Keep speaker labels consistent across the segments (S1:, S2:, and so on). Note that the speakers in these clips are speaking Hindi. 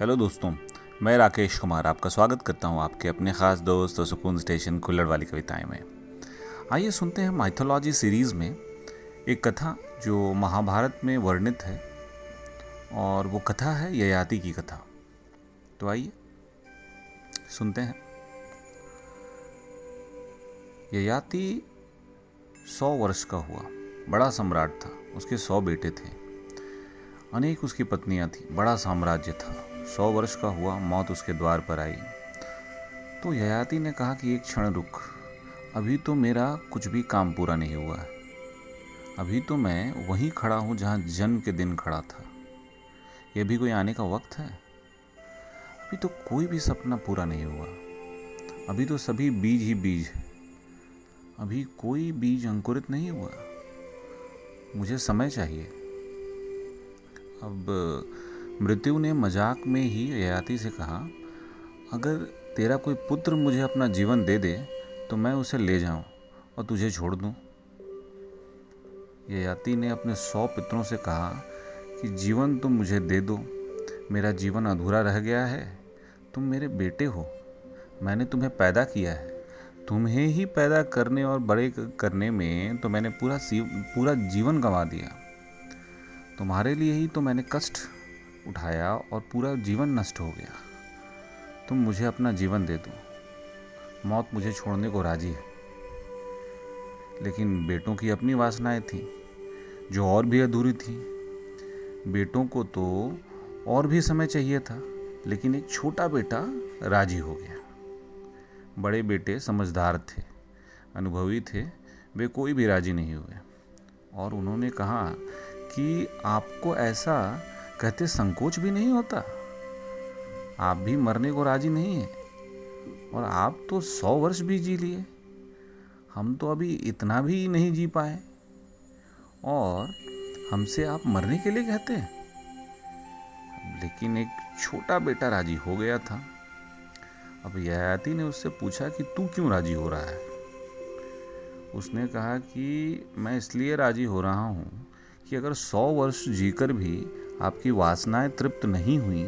S1: हेलो दोस्तों, मैं राकेश कुमार आपका स्वागत करता हूँ आपके अपने ख़ास दोस्त और सुकून स्टेशन कुल्लड़ वाली कविताएँ में। आइए सुनते हैं माइथोलॉजी सीरीज़ में एक कथा जो महाभारत में वर्णित है और वो कथा है ययाति की कथा। तो आइए, सुनते हैं। ययाति सौ वर्ष का हुआ, बड़ा सम्राट था, उसके सौ बेटे थे। अनेक उसकी पत्नियाँ थी, बड़ा साम्राज्य था। सौ वर्ष का हुआ मौत उसके द्वार पर आई। तो ययाति ने कहा कि एक क्षण रुक। अभी तो मेरा कुछ भी काम पूरा नहीं हुआ। है अभी तो मैं वहीं खड़ा हूँ जहाँ जन्म के दिन खड़ा था। यह भी कोई आने का वक्त है? अभी तो कोई भी सपना पूरा नहीं हुआ। अभी तो सभी बीज ही बीज है। अभी कोई बीज अंकुरित नहीं हुआ। मुझे समय चाहिए। अब मृत्यु ने मज़ाक में ही ययाति से कहा, अगर तेरा कोई पुत्र मुझे अपना जीवन दे दे तो मैं उसे ले जाऊँ और तुझे छोड़ दूँ। ययाति ने अपने सौ पितरों से कहा कि, जीवन तुम मुझे दे दो। मेरा जीवन अधूरा रह गया है। तुम मेरे बेटे हो। मैंने तुम्हें पैदा किया है। तुम्हें ही पैदा करने और बड़े करने में तो मैंने पूरा पूरा जीवन गंवा दिया। तुम्हारे लिए ही तो मैंने कष्ट उठाया और पूरा जीवन नष्ट हो गया। तुम मुझे अपना जीवन दे दो। मौत मुझे छोड़ने को राज़ी है। लेकिन बेटों की अपनी वासनाएँ थी, जो और भी अधूरी थी। बेटों को तो और भी समय चाहिए था, लेकिन एक छोटा बेटा राज़ी हो गया। बड़े बेटे समझदार थे, अनुभवी थे, वे कोई भी राज़ी नहीं हुए। और उन्होंने कहा कि आपको ऐसा कहते संकोच भी नहीं होता। आप भी मरने को राज़ी नहीं है। और आप तो सौ वर्ष भी जी लिए। हम तो अभी इतना भी नहीं जी पाए। और हमसे आप मरने के लिए कहते हैं। लेकिन एक छोटा बेटा राज़ी हो गया था। अब ययाति ने उससे पूछा कि तू क्यों राज़ी हो रहा है? उसने कहा कि मैं इसलिए राज़ी हो रहा हूँ कि अगर सौ वर्ष जीकर भी आपकी वासनाएँ तृप्त नहीं हुई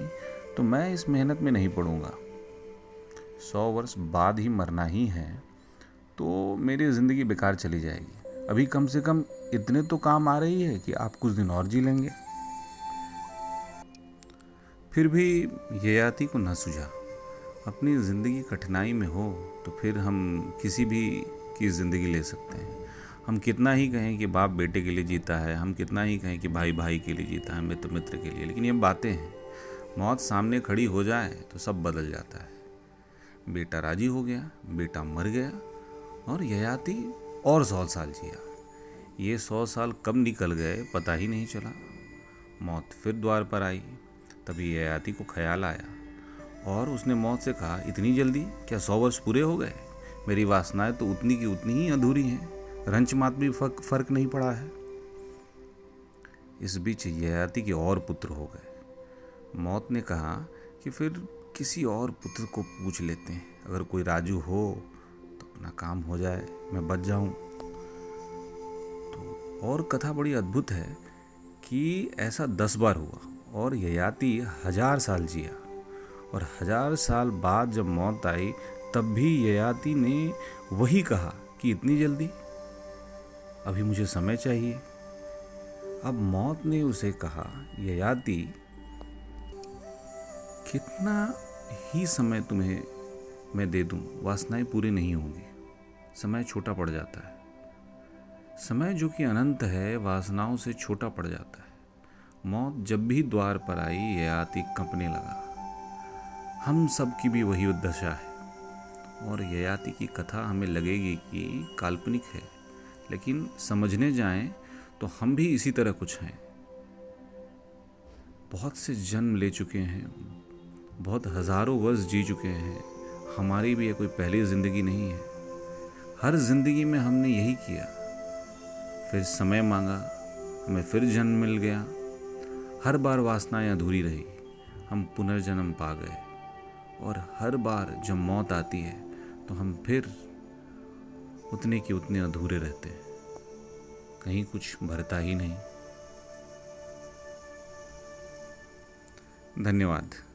S1: तो मैं इस मेहनत में नहीं पड़ूँगा। सौ वर्ष बाद ही मरना ही है तो मेरी ज़िंदगी बेकार चली जाएगी। अभी कम से कम इतने तो काम आ रही है कि आप कुछ दिन और जी लेंगे। फिर भी ये ययाति को न सुझा। अपनी ज़िंदगी कठिनाई में हो तो फिर हम किसी भी की ज़िंदगी ले सकते हैं। हम कितना ही कहें कि बाप बेटे के लिए जीता है, हम कितना ही कहें कि भाई भाई के लिए जीता है मित्र मित्र के लिए, लेकिन ये बातें हैं। मौत सामने खड़ी हो जाए तो सब बदल जाता है। बेटा राज़ी हो गया, बेटा मर गया, और ययाति और सौ साल जिया। ये सौ साल कब निकल गए पता ही नहीं चला। मौत फिर द्वार पर आई, तभी ययाति को ख्याल आया, और उसने मौत से कहा, इतनी जल्दी? क्या सौ वर्ष पूरे हो गए? मेरी वासनाएँ तो उतनी की उतनी ही अधूरी हैं। रंच मात भी फ़र्क फ़र्क नहीं पड़ा है। इस बीच ययाति के और पुत्र हो गए। मौत ने कहा कि फिर किसी और पुत्र को पूछ लेते हैं। अगर कोई राजू हो तो अपना काम हो जाए, मैं बच जाऊँ। तो और कथा बड़ी अद्भुत है कि ऐसा दस बार हुआ और ययाति हज़ार साल जिया। और हज़ार साल बाद जब मौत आई, तब भी ययाति ने वही कहा कि इतनी जल्दी? अभी मुझे समय चाहिए। अब मौत ने उसे कहा यह ययाति, कितना ही समय तुम्हें मैं दे दूँ? वासनाएँ पूरी नहीं होंगी। समय छोटा पड़ जाता है। समय जो कि अनंत है, वासनाओं से छोटा पड़ जाता है। मौत जब भी द्वार पर आई, ययाति कंपने लगा। हम सब की भी वही दशा है। और ययाति की कथा हमें लगेगी कि काल्पनिक है। लेकिन समझने जाएँ तो हम भी इसी तरह कुछ हैं। बहुत से जन्म ले चुके हैं, बहुत हज़ारों वर्ष जी चुके हैं, हमारी भी यह कोई पहली ज़िंदगी नहीं है। हर ज़िंदगी में हमने यही किया। फिर समय मांगा, हमें फिर जन्म मिल गया। हर बार वासनाएँ अधूरी रही, हम पुनर्जन्म पा गए। और हर बार जब मौत आती है तो हम फिर उतने के उतने अधूरे रहते हैं। कहीं कुछ भरता ही नहीं। धन्यवाद।